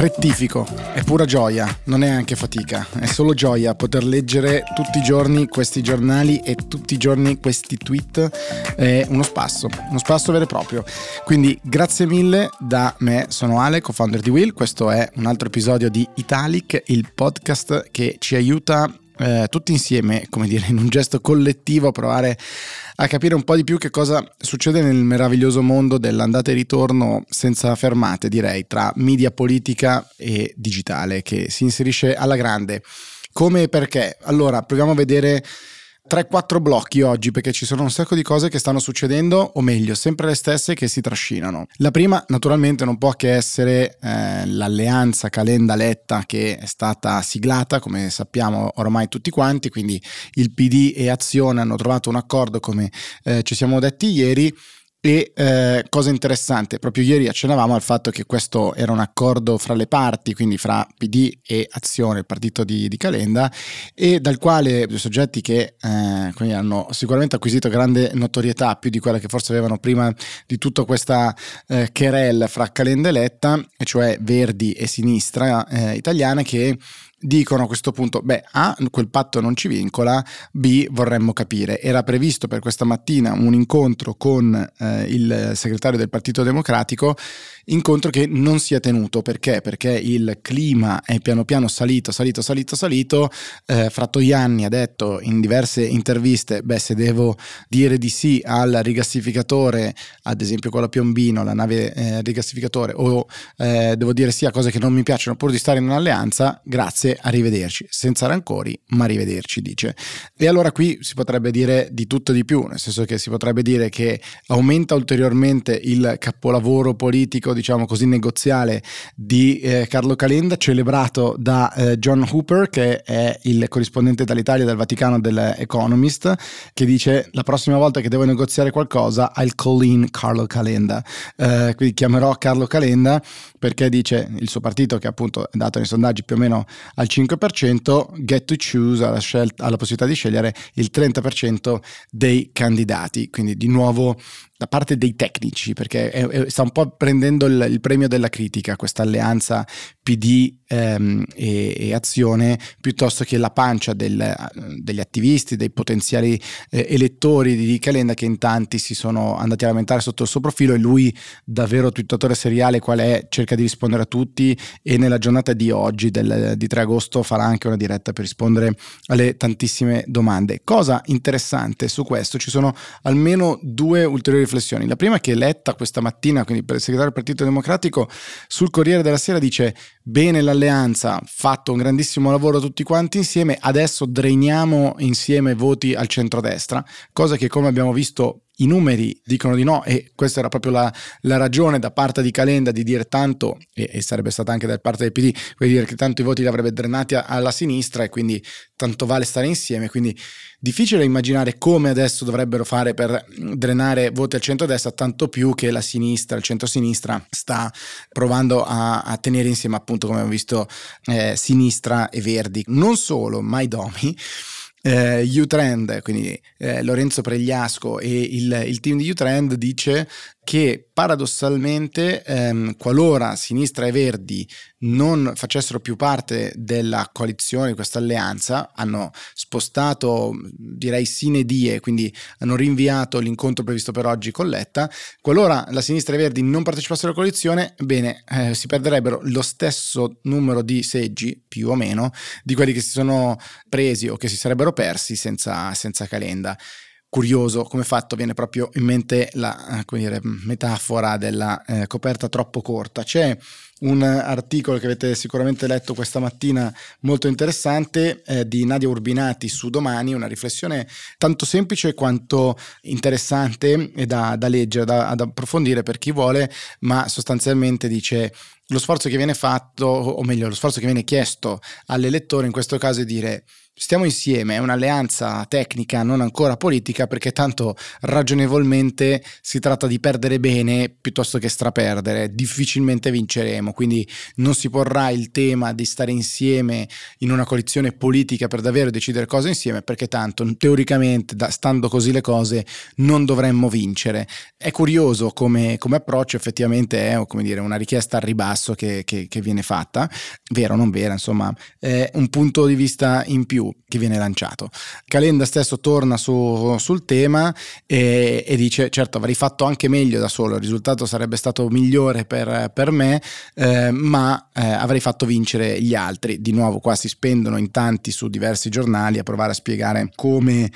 Rettifico, è pura gioia, non è anche fatica, è solo gioia poter leggere tutti i giorni questi giornali e tutti i giorni questi tweet, è uno spasso, uno spasso vero e proprio. Quindi grazie mille da me, sono Ale, co-founder di Will, questo è un altro episodio di Italic, il podcast che ci aiuta eh, tutti insieme, come dire, in un gesto collettivo a provare a capire un po' di più che cosa succede nel meraviglioso mondo dell'andata e ritorno senza fermate, direi, tra media politica e digitale, che si inserisce alla grande. Come e perché? Allora, proviamo a vedere 3-4 blocchi oggi perché ci sono un sacco di cose che stanno succedendo, o meglio, sempre le stesse che si trascinano. La prima, naturalmente, non può che essere eh, l'alleanza Calenda-Letta che è stata siglata, come sappiamo ormai tutti quanti, quindi il PD e Azione hanno trovato un accordo, come eh, ci siamo detti ieri e eh, cosa interessante, proprio ieri accennavamo al fatto che questo era un accordo fra le parti, quindi fra PD e Azione, il partito di, di Calenda, e dal quale due soggetti che eh, hanno sicuramente acquisito grande notorietà, più di quella che forse avevano prima di tutta questa eh, querel fra Calenda e Letta, e cioè Verdi e Sinistra eh, italiana, che dicono a questo punto, beh, A, quel patto non ci vincola, B, vorremmo capire. Era previsto per questa mattina un incontro con eh, il segretario del Partito Democratico incontro che non si è tenuto perché? Perché il clima è piano piano salito, salito, salito, salito. Eh, Frattoianni ha detto in diverse interviste: beh, se devo dire di sì al rigassificatore, ad esempio con la Piombino, la nave eh, rigassificatore, o eh, devo dire sì a cose che non mi piacciono pur di stare in un'alleanza, grazie, arrivederci. Senza rancori, ma arrivederci, dice. E allora qui si potrebbe dire di tutto e di più, nel senso che si potrebbe dire che aumenta ulteriormente il capolavoro politico diciamo così, negoziale di eh, Carlo Calenda, celebrato da eh, John Hooper, che è il corrispondente dall'Italia del Vaticano dell'Economist, che dice la prossima volta che devo negoziare qualcosa, I'll call in Carlo Calenda. Eh, quindi chiamerò Carlo Calenda perché dice il suo partito, che appunto è dato nei sondaggi più o meno al 5%, get to choose, ha la, scelta, ha la possibilità di scegliere il 30% dei candidati. Quindi di nuovo da parte dei tecnici, perché è, è, sta un po' prendendo il, il, premio della critica questa alleanza PD ehm, e, e, Azione, piuttosto che la pancia del, degli attivisti, dei potenziali eh, elettori di Calenda che in tanti si sono andati a lamentare sotto il suo profilo e lui, davvero twittatore seriale qual è, cerca di rispondere a tutti e nella giornata di oggi, del, di 3 agosto, farà anche una diretta per rispondere alle tantissime domande. Cosa interessante su questo, ci sono almeno due ulteriori riflessioni. La prima è che Letta questa mattina, quindi per il segretario del Partito Democratico, sul Corriere della Sera dice bene l'alleanza, fatto un grandissimo lavoro tutti quanti insieme, adesso dreniamo insieme voti al centrodestra, cosa che come abbiamo visto i numeri dicono di no e questa era proprio la, la ragione da parte di Calenda di dire tanto, e, e, sarebbe stata anche da parte del PD, quindi dire che tanto i voti li avrebbe drenati alla sinistra e quindi tanto vale stare insieme, quindi difficile immaginare come adesso dovrebbero fare per drenare voti al centro-destra, tanto più che la sinistra, il centro-sinistra sta provando a, a tenere insieme appunto come abbiamo visto eh, sinistra e verdi. Non solo, mai domi eh, U-Trend, quindi eh, Lorenzo Pregliasco e il, il team di U-Trend dice che paradossalmente ehm, qualora Sinistra e Verdi non facessero più parte della coalizione, questa alleanza, hanno spostato direi sine die, quindi hanno rinviato l'incontro previsto per oggi con Letta, qualora la Sinistra e Verdi non partecipassero alla coalizione, bene, eh, si perderebbero lo stesso numero di seggi, più o meno, di quelli che si sono presi o che si sarebbero persi senza, senza Calenda curioso come fatto viene proprio in mente la eh, dire, metafora della eh, coperta troppo corta. C'è un articolo che avete sicuramente letto questa mattina molto interessante eh, di Nadia Urbinati su Domani, una riflessione tanto semplice quanto interessante e da, da leggere, da, ad approfondire per chi vuole, ma sostanzialmente dice lo sforzo che viene fatto, o meglio lo sforzo che viene chiesto all'elettore in questo caso è dire stiamo insieme, è un'alleanza tecnica, non ancora politica, perché tanto ragionevolmente si tratta di perdere bene piuttosto che straperdere, difficilmente vinceremo, quindi non si porrà il tema di stare insieme in una coalizione politica per davvero decidere cose insieme, perché tanto teoricamente, stando così le cose, non dovremmo vincere. È curioso come, come approccio, effettivamente è come dire, una richiesta al ribasso che, che, che viene fatta, vero o non vera, insomma, è un punto di vista in più che viene lanciato. Calenda stesso torna su, sul tema e, e, dice certo avrei fatto anche meglio da solo, il risultato sarebbe stato migliore per, per me, eh, ma eh, avrei fatto vincere gli altri. Di nuovo qua si spendono in tanti su diversi giornali a provare a spiegare come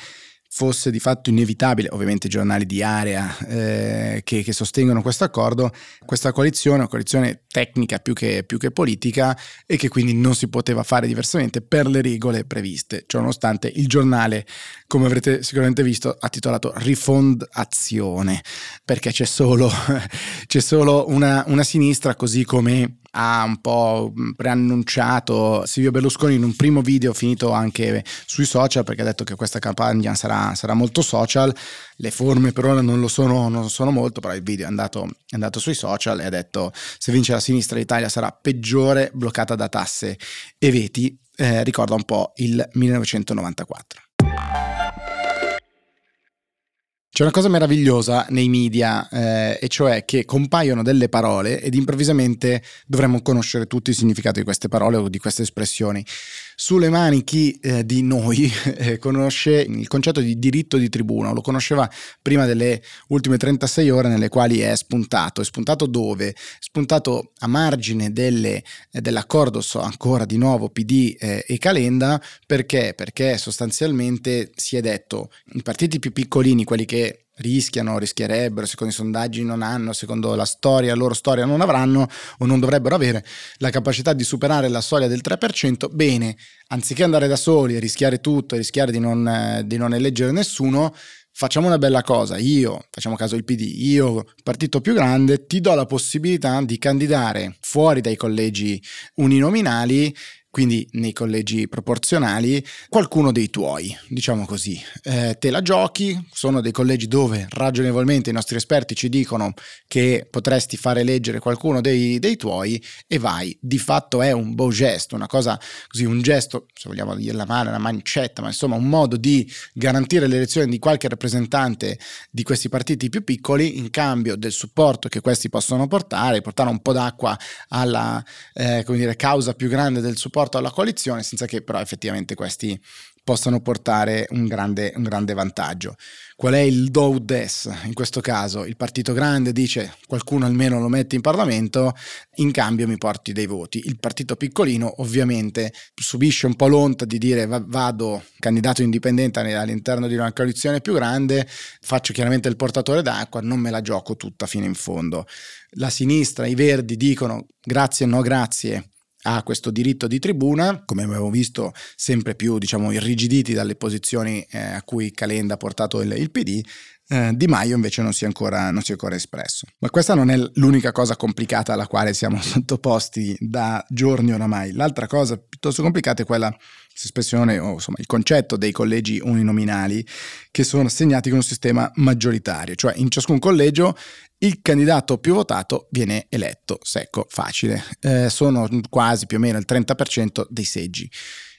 fosse di fatto inevitabile, ovviamente i giornali di area eh, che, che, sostengono questo accordo, questa coalizione, una coalizione tecnica più che, più che, politica e che quindi non si poteva fare diversamente per le regole previste, cioè nonostante il giornale, come avrete sicuramente visto, ha titolato Refond Azione, perché c'è solo, c'è solo una, una sinistra così come ha un po' preannunciato Silvio Berlusconi in un primo video finito anche sui social perché ha detto che questa campagna sarà, sarà molto social, le forme per ora non lo sono, non sono molto, però il video è andato, è andato sui social e ha detto se vince la sinistra l'Italia sarà peggiore, bloccata da tasse e veti, eh, ricorda un po' il 1994. C'è una cosa meravigliosa nei media, eh, e cioè che compaiono delle parole ed improvvisamente dovremmo conoscere tutti il significato di queste parole o di queste espressioni. Sulle mani chi eh, di noi eh, conosce il concetto di diritto di tribuna, lo conosceva prima delle ultime 36 ore nelle quali è spuntato. È spuntato dove? È spuntato a margine delle, eh, dell'accordo so, ancora di nuovo PD eh, e Calenda, perché? Perché sostanzialmente si è detto i partiti più piccolini, quelli che rischiano, rischierebbero, secondo i sondaggi non hanno, secondo la storia, la loro storia non avranno o non dovrebbero avere la capacità di superare la soglia del 3%, bene, anziché andare da soli e rischiare tutto rischiare di non, eh, di non eleggere nessuno, facciamo una bella cosa, io, facciamo caso il PD, io, partito più grande, ti do la possibilità di candidare fuori dai collegi uninominali quindi nei collegi proporzionali, qualcuno dei tuoi, diciamo così. Eh, te la giochi, sono dei collegi dove ragionevolmente i nostri esperti ci dicono che potresti fare eleggere qualcuno dei, dei tuoi e vai. Di fatto è un beau gesto, una cosa così, un gesto, se vogliamo dirla male, una mancetta, ma insomma un modo di garantire l'elezione di qualche rappresentante di questi partiti più piccoli in cambio del supporto che questi possono portare, portare un po' d'acqua alla eh, dire, causa più grande del supporto supporto alla coalizione senza che però effettivamente questi possano portare un grande, un grande vantaggio. Qual è il do des in questo caso? Il partito grande dice qualcuno almeno lo metti in Parlamento, in cambio mi porti dei voti. Il partito piccolino ovviamente subisce un po' l'onta di dire vado candidato indipendente all'interno di una coalizione più grande, faccio chiaramente il portatore d'acqua, non me la gioco tutta fino in fondo. La sinistra, i verdi dicono grazie, no grazie, ha questo diritto di tribuna, come abbiamo visto sempre più diciamo, irrigiditi dalle posizioni eh, a cui Calenda ha portato il, il PD, eh, Di Maio invece non si, è ancora, non si, è ancora, espresso. Ma questa non è l'unica cosa complicata alla quale siamo sottoposti da giorni oramai. L'altra cosa piuttosto complicata è quella, l'espressione o insomma il concetto dei collegi uninominali che sono assegnati con un sistema maggioritario, cioè in ciascun collegio il candidato più votato viene eletto, secco, facile. Eh, sono quasi più o meno il 30% dei seggi.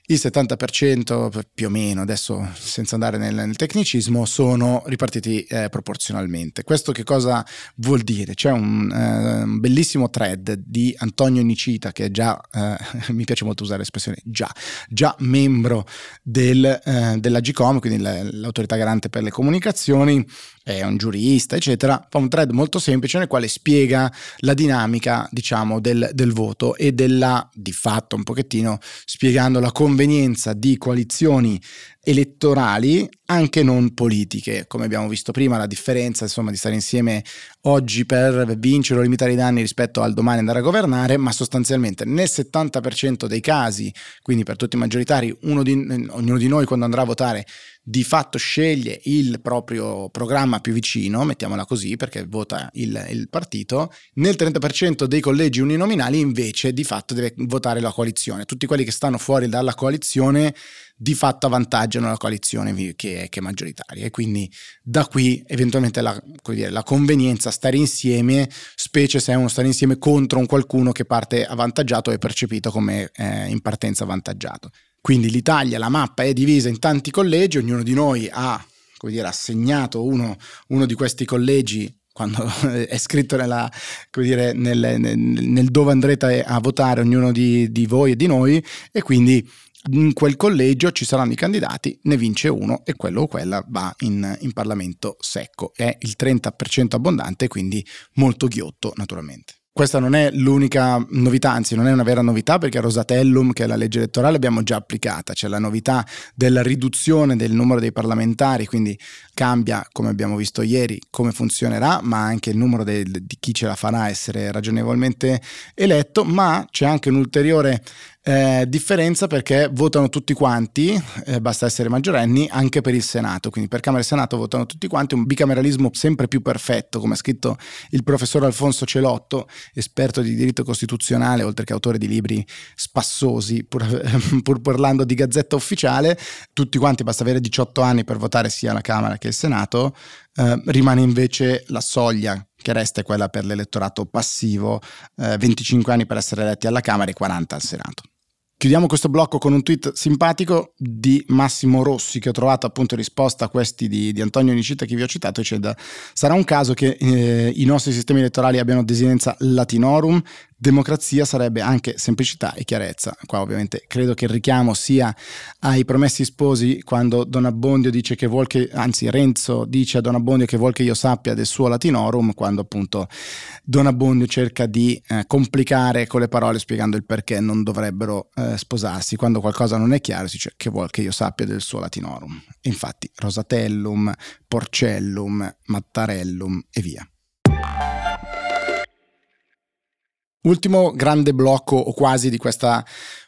Il 70% più o meno, adesso senza andare nel, nel tecnicismo, sono ripartiti eh, proporzionalmente. Questo che cosa vuol dire? C'è un, eh, un bellissimo thread di Antonio Nicita, che è già, eh, mi piace molto usare l'espressione già, già membro del, eh, della GCOM, quindi l'autorità garante per le comunicazioni, è un giurista, eccetera, fa un thread molto semplice nel quale spiega la dinamica, diciamo, del, del voto e della, di fatto un pochettino, spiegando la convenienza di coalizioni elettorali anche non politiche, come abbiamo visto prima, la differenza insomma di stare insieme oggi per vincere o limitare i danni rispetto al domani andare a governare, ma sostanzialmente nel 70% dei casi, quindi per tutti i maggioritari, di, ognuno di noi quando andrà a votare di fatto sceglie il proprio programma più vicino, mettiamola così perché vota il, il partito, nel 30% dei collegi uninominali invece di fatto deve votare la coalizione. Tutti quelli che stanno fuori dalla coalizione di fatto avvantaggiano la coalizione che, che è maggioritaria e quindi da qui eventualmente la, dire, la convenienza stare insieme, specie se è uno stare insieme contro un qualcuno che parte avvantaggiato e percepito come eh, in partenza avvantaggiato. Quindi l'Italia, la mappa è divisa in tanti collegi, ognuno di noi ha come dire, assegnato uno, uno di questi collegi quando è scritto nella, dire, nel, nel, nel, dove andrete a votare ognuno di, di voi e di noi e quindi in quel collegio ci saranno i candidati, ne vince uno e quello o quella va in, in Parlamento secco. È il 30% abbondante, quindi molto ghiotto naturalmente. Questa non è l'unica novità, anzi non è una vera novità perché Rosatellum, che è la legge elettorale, l'abbiamo già applicata, c'è la novità della riduzione del numero dei parlamentari, quindi cambia, come abbiamo visto ieri, come funzionerà, ma anche il numero de- di chi ce la farà essere ragionevolmente eletto, ma c'è anche un'ulteriore eh, differenza perché votano tutti quanti, eh, basta essere maggiorenni, anche per il Senato. Quindi per Camera e Senato votano tutti quanti, un bicameralismo sempre più perfetto, come ha scritto il professor Alfonso Celotto, esperto di diritto costituzionale, oltre che autore di libri spassosi, pur, pur parlando di gazzetta ufficiale. Tutti quanti, basta avere 18 anni per votare sia la Camera che il Senato. Eh, rimane invece la soglia che resta quella per l'elettorato passivo, eh, 25 anni per essere eletti alla Camera e 40 al Senato. Chiudiamo questo blocco con un tweet simpatico di Massimo Rossi che ho trovato appunto risposta a questi di, di Antonio Nicita che vi ho citato, cioè sarà un caso che eh, i nostri sistemi elettorali abbiano desinenza latinorum, Democrazia sarebbe anche semplicità e chiarezza. Qua ovviamente credo che il richiamo sia ai promessi sposi quando Don Abbondio dice che vuol che, anzi Renzo dice a Don Abbondio che vuol che io sappia del suo latinorum, quando appunto Don Abbondio cerca di eh, complicare con le parole spiegando il perché non dovrebbero eh, sposarsi. Quando qualcosa non è chiaro si dice che vuol che io sappia del suo latinorum. Infatti Rosatellum, Porcellum, Mattarellum e via. Ultimo grande blocco o quasi di questa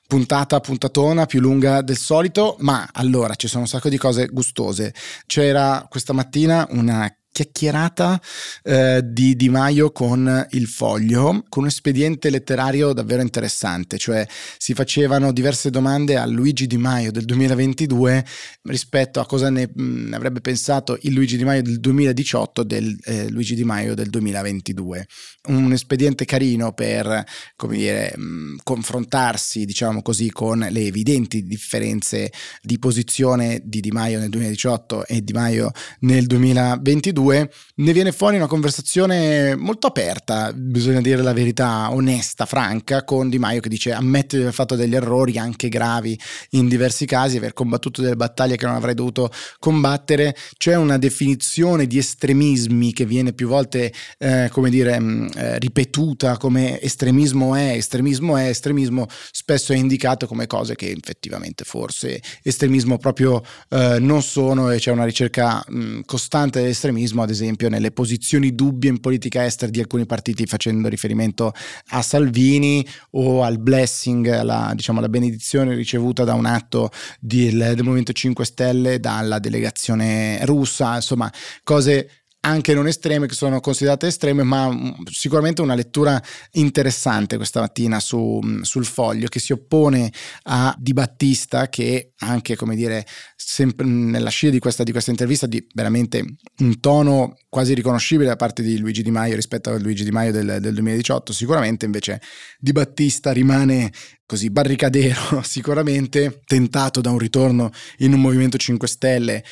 puntata, puntatona più lunga del solito, ma allora ci sono un sacco di cose gustose. C'era questa mattina una chiacchierata eh, di Di Maio con il foglio, con un espediente letterario davvero interessante, cioè si facevano diverse domande a Luigi Di Maio del 2022 rispetto a cosa ne, mh, mm, avrebbe pensato il Luigi Di Maio del 2018 del eh, Luigi Di Maio del 2022. Un espediente carino per, come dire, mh, mm, confrontarsi, diciamo così, con le evidenti differenze di posizione di Di Maio nel 2018 e Di Maio nel 2022 due ne viene fuori una conversazione molto aperta, bisogna dire la verità, onesta, franca, con Di Maio che dice ammette di aver fatto degli errori anche gravi in diversi casi, aver combattuto delle battaglie che non avrei dovuto combattere. C'è una definizione di estremismi che viene più volte, eh, come dire, mh, eh, ripetuta come estremismo è, estremismo è, estremismo spesso è indicato come cose che effettivamente forse estremismo proprio eh, non sono e c'è una ricerca mh, costante dell'estremismo ad esempio, nelle posizioni dubbie in politica estera di alcuni partiti, facendo riferimento a Salvini o al blessing, alla, diciamo, alla benedizione ricevuta da un atto del, del Movimento 5 Stelle dalla delegazione russa, insomma, cose anche non estreme, che sono considerate estreme, ma mm, sicuramente una lettura interessante questa mattina su, mm, sul foglio che si oppone a Di Battista, che anche, come dire, sempre nella scia di questa, di questa intervista, di veramente un tono quasi riconoscibile da parte di Luigi Di Maio rispetto a Luigi Di Maio del, del 2018, sicuramente invece Di Battista rimane così barricadero, sicuramente tentato da un ritorno in un Movimento 5 Stelle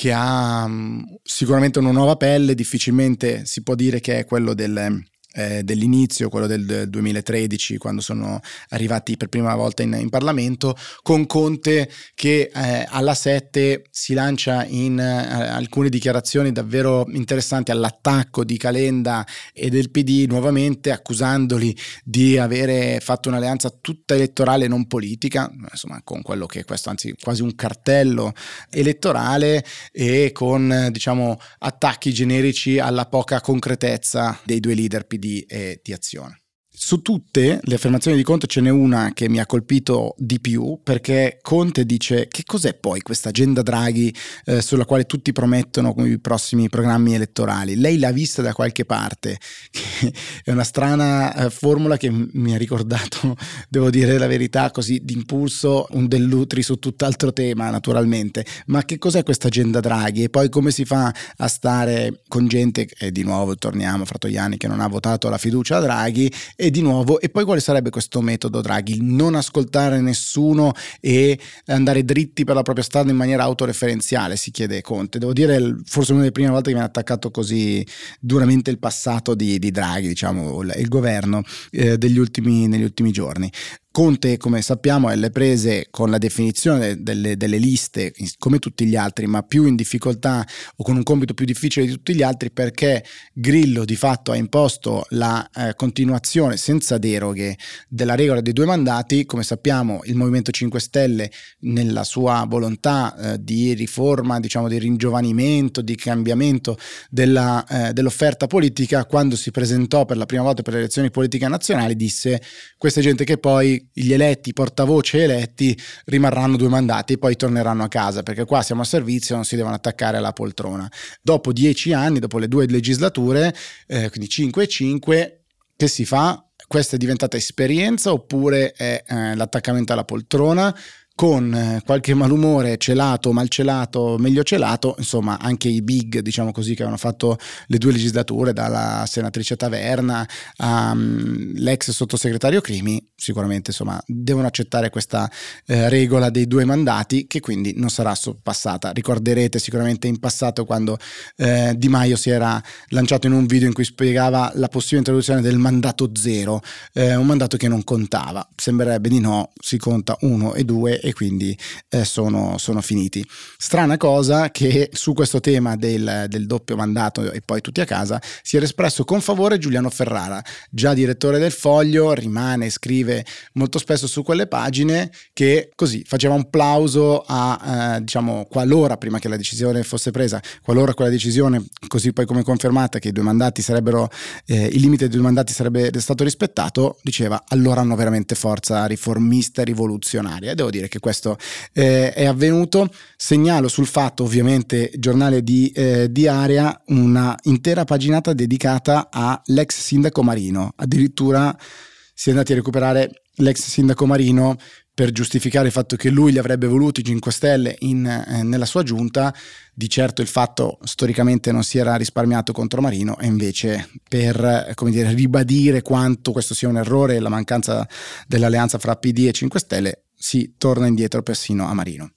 che ha mm, sicuramente una nuova pelle, difficilmente si può dire che è quello del, eh, dell'inizio, quello del 2013, quando sono arrivati per prima volta in, in Parlamento, con Conte che eh, alla 7 si lancia in eh, alcune dichiarazioni davvero interessanti all'attacco di Calenda e del PD nuovamente, accusandoli di avere fatto un'alleanza tutta elettorale non politica, insomma con quello che è questo, anzi quasi un cartello elettorale e con diciamo attacchi generici alla poca concretezza dei due leader PD di, eh, di azione. Su tutte le affermazioni di Conte ce n'è una che mi ha colpito di più perché Conte dice che cos'è poi questa agenda Draghi eh, sulla quale tutti promettono i prossimi programmi elettorali. Lei l'ha vista da qualche parte, è una strana eh, formula che mi ha ricordato, devo dire la verità, così d'impulso un dell'utri su tutt'altro tema naturalmente, ma che cos'è questa agenda Draghi e poi come si fa a stare con gente, e di nuovo torniamo fra Toiani che non ha votato la fiducia a Draghi e di nuovo, e poi quale sarebbe questo metodo Draghi? Non ascoltare nessuno e andare dritti per la propria strada in maniera autoreferenziale, si chiede Conte. Devo dire, forse una delle prime volte che mi ha attaccato così duramente il passato di, di Draghi, diciamo, il, il governo eh, degli ultimi, negli ultimi giorni. Conte, come sappiamo, è alle prese con la definizione delle, delle, liste, come tutti gli altri, ma più in difficoltà o con un compito più difficile di tutti gli altri, perché Grillo di fatto ha imposto la eh, continuazione senza deroghe della regola dei due mandati. Come sappiamo, il Movimento 5 Stelle, nella sua volontà eh, di riforma, diciamo di ringiovanimento, di cambiamento della, eh, dell'offerta politica, quando si presentò per la prima volta per le elezioni politiche nazionali, disse questa gente che poi gli eletti, i portavoce eletti, rimarranno due mandati e poi torneranno a casa, perché qua siamo a servizio e non si devono attaccare alla poltrona. Dopo dieci anni, dopo le due legislature, eh, quindi 5 e 5, che si fa? Questa è diventata esperienza oppure è eh, l'attaccamento alla poltrona? Con eh, qualche malumore celato, malcelato, meglio celato, insomma anche i big, diciamo così, che avevano fatto le due legislature, dalla senatrice Taverna all'ex um, sottosegretario Crimi, sicuramente insomma devono accettare questa eh, regola dei due mandati che quindi non sarà sorpassata. Ricorderete sicuramente in passato quando eh, Di Maio si era lanciato in un video in cui spiegava la possibile introduzione del mandato zero, eh, un mandato che non contava. Sembrerebbe di no, si conta uno e due e quindi eh, sono, sono, finiti. Strana cosa che su questo tema del, del, doppio mandato e poi tutti a casa si era espresso con favore Giuliano Ferrara, già direttore del Foglio, rimane, scrive molto spesso su quelle pagine che così faceva un plauso a, eh, diciamo, qualora, prima che la decisione fosse presa, qualora quella decisione, così poi come confermata, che i due mandati sarebbero, eh, il limite dei due mandati sarebbe stato rispettato, diceva allora hanno veramente forza riformista e rivoluzionaria. E devo dire che questo eh, è avvenuto. Segnalo sul fatto, ovviamente, giornale di, eh, di area, una intera paginata dedicata all'ex sindaco Marino. Addirittura si è andati a recuperare l'ex sindaco Marino per giustificare il fatto che lui li avrebbe voluti 5 Stelle in, eh, nella sua giunta, di certo il fatto storicamente non si era risparmiato contro Marino e invece per eh, dire, ribadire quanto questo sia un errore e la mancanza dell'alleanza fra PD e 5 Stelle si torna indietro persino a Marino.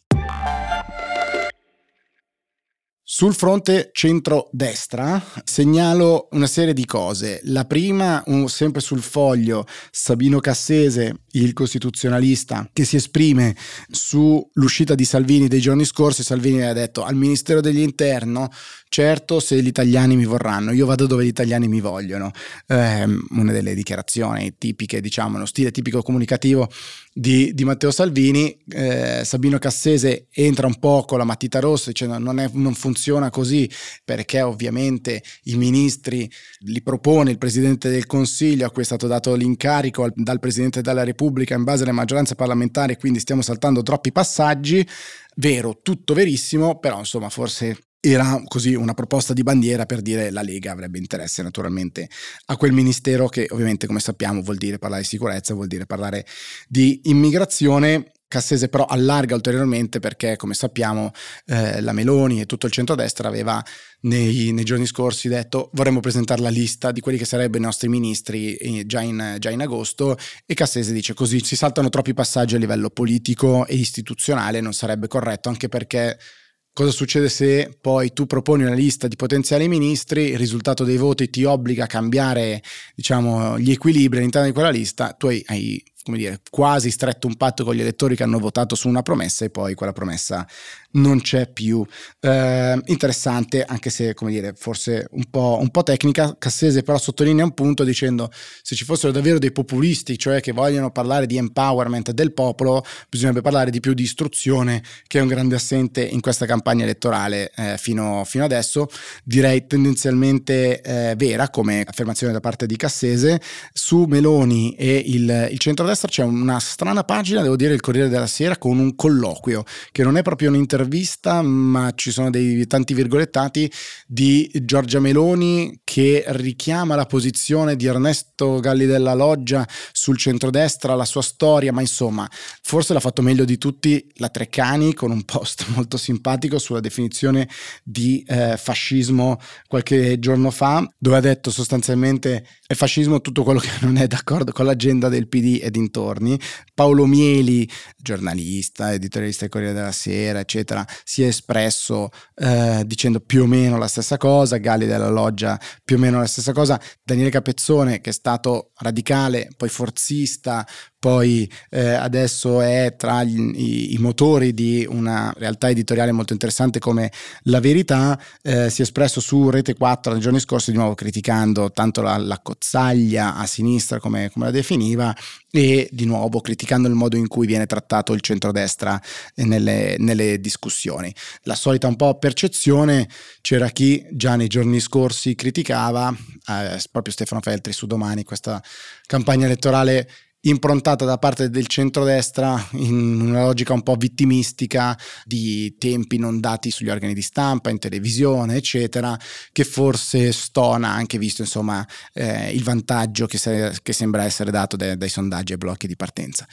Sul fronte centro-destra segnalo una serie di cose. La prima, sempre sul foglio, Sabino Cassese, il costituzionalista, che si esprime sull'uscita di Salvini dei giorni scorsi. Salvini ha detto al Ministero degli Interno certo se gli italiani mi vorranno, io vado dove gli italiani mi vogliono. Eh, una delle dichiarazioni tipiche, diciamo, lo stile tipico comunicativo di, di Matteo Salvini. Eh, Sabino Cassese entra un po' con la matita rossa dicendo non, è, non funziona così perché ovviamente i ministri li propone il Presidente del Consiglio a cui è stato dato l'incarico dal Presidente della Repubblica in base alle maggioranze parlamentari, quindi stiamo saltando troppi passaggi. Vero, tutto verissimo, però insomma forse era così una proposta di bandiera per dire la Lega avrebbe interesse naturalmente a quel ministero che ovviamente come sappiamo vuol dire parlare di sicurezza, vuol dire parlare di immigrazione. Cassese però allarga ulteriormente perché come sappiamo eh, la Meloni e tutto il centrodestra aveva nei, nei, giorni scorsi detto vorremmo presentare la lista di quelli che sarebbero i nostri ministri eh, già, in, già in agosto e Cassese dice così si saltano troppi passaggi a livello politico e istituzionale non sarebbe corretto anche perché Cosa succede se poi tu proponi una lista di potenziali ministri, il risultato dei voti ti obbliga a cambiare diciamo, gli equilibri all'interno di quella lista, tu hai, hai come dire, quasi stretto un patto con gli elettori che hanno votato su una promessa e poi quella promessa non c'è più. Eh, interessante, anche se, come dire, forse un po', un po', tecnica. Cassese però sottolinea un punto dicendo se ci fossero davvero dei populisti, cioè che vogliono parlare di empowerment del popolo, bisognerebbe parlare di più di istruzione, che è un grande assente in questa campagna elettorale eh, fino, fino, adesso. Direi tendenzialmente eh, vera come affermazione da parte di Cassese. Su Meloni e il, il centrodestra c'è una strana pagina, devo dire, il Corriere della Sera con un colloquio che non è proprio un'intervista intervista, ma ci sono dei tanti virgolettati di Giorgia Meloni che richiama la posizione di Ernesto Galli della Loggia sul centrodestra, la sua storia, ma insomma, forse l'ha fatto meglio di tutti la Treccani con un post molto simpatico sulla definizione di eh, fascismo qualche giorno fa, dove ha detto sostanzialmente è fascismo tutto quello che non è d'accordo con l'agenda del PD e dintorni. Paolo Mieli, giornalista, editorialista del Corriere della Sera, eccetera, si è espresso eh, dicendo più o meno la stessa cosa, Galli della Loggia più o meno la stessa cosa, Daniele Capezzone che è stato radicale, poi forzista, poi eh, adesso è tra gli, i, i, motori di una realtà editoriale molto interessante come La Verità, eh, si è espresso su Rete 4 nei giorni scorsi di nuovo criticando tanto la, la cozzaglia a sinistra come, come, la definiva e di nuovo criticando il modo in cui viene trattato il centrodestra nelle, nelle discussioni. La solita un po' percezione, c'era chi già nei giorni scorsi criticava, eh, proprio Stefano Feltri su domani, questa campagna elettorale improntata da parte del centrodestra in una logica un po' vittimistica di tempi non dati sugli organi di stampa, in televisione, eccetera, che forse stona anche visto insomma eh, il vantaggio che, se, che, sembra essere dato dai, dai sondaggi e blocchi di partenza.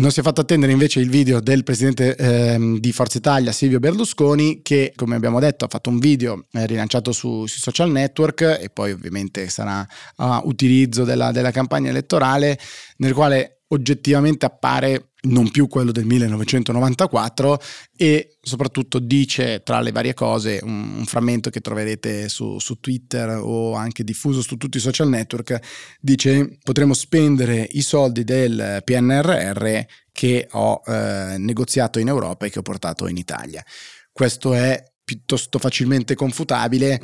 Non si è fatto attendere invece il video del presidente ehm, di Forza Italia, Silvio Berlusconi, che come abbiamo detto ha fatto un video eh, rilanciato su, sui social network e poi ovviamente sarà a utilizzo della, della campagna elettorale, nel quale oggettivamente appare non più quello del 1994 e soprattutto dice tra le varie cose un, un frammento che troverete su, su, Twitter o anche diffuso su tutti i social network dice potremo spendere i soldi del PNRR che ho eh, negoziato in Europa e che ho portato in Italia. Questo è piuttosto facilmente confutabile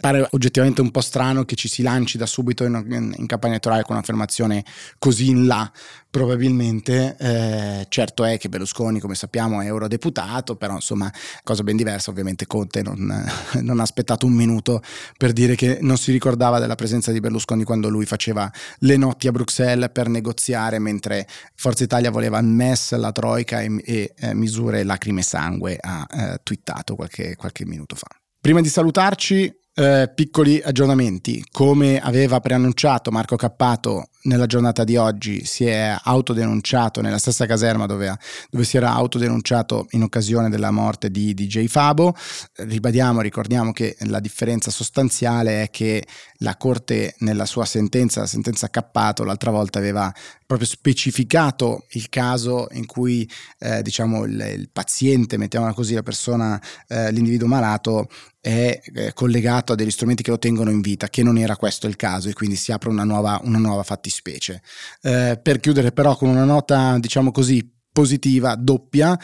pare oggettivamente un po' strano che ci si lanci da subito in, in, campagna elettorale con un'affermazione così in là, probabilmente. Eh, certo è che Berlusconi, come sappiamo, è eurodeputato, però insomma, cosa ben diversa, ovviamente Conte non, non, ha aspettato un minuto per dire che non si ricordava della presenza di Berlusconi quando lui faceva le notti a Bruxelles per negoziare, mentre Forza Italia voleva MES, la Troica e, e eh, misure lacrime e sangue, ha eh, twittato qualche, qualche minuto fa. Prima di salutarci, eh, piccoli aggiornamenti. Come aveva preannunciato Marco Cappato nella giornata di oggi, si è autodenunciato nella stessa caserma dove, dove si era autodenunciato in occasione della morte di DJ Fabo. Ribadiamo, ricordiamo che la differenza sostanziale è che la Corte nella sua sentenza, la sentenza Cappato, l'altra volta aveva proprio specificato il caso in cui eh, diciamo il, il, paziente, mettiamola così, la persona, eh, l'individuo malato è eh, collegato a degli strumenti che lo tengono in vita, che non era questo il caso e quindi si apre una nuova, una nuova fattispecie. Eh, per chiudere però con una nota, diciamo così, positiva, doppia,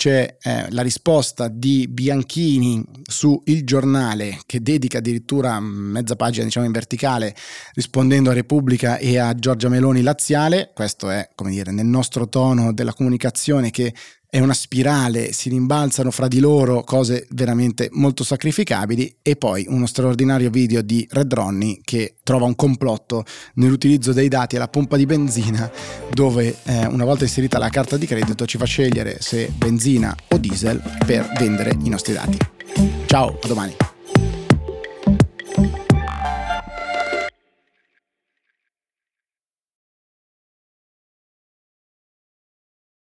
c'è eh, la risposta di Bianchini su Il Giornale che dedica addirittura mezza pagina diciamo in verticale rispondendo a Repubblica e a Giorgia Meloni laziale, questo è come dire nel nostro tono della comunicazione che è una spirale, si rimbalzano fra di loro cose veramente molto sacrificabili e poi uno straordinario video di Red Ronnie che trova un complotto nell'utilizzo dei dati alla pompa di benzina dove eh, una volta inserita la carta di credito ci fa scegliere se benzina o diesel per vendere i nostri dati. Ciao, a domani.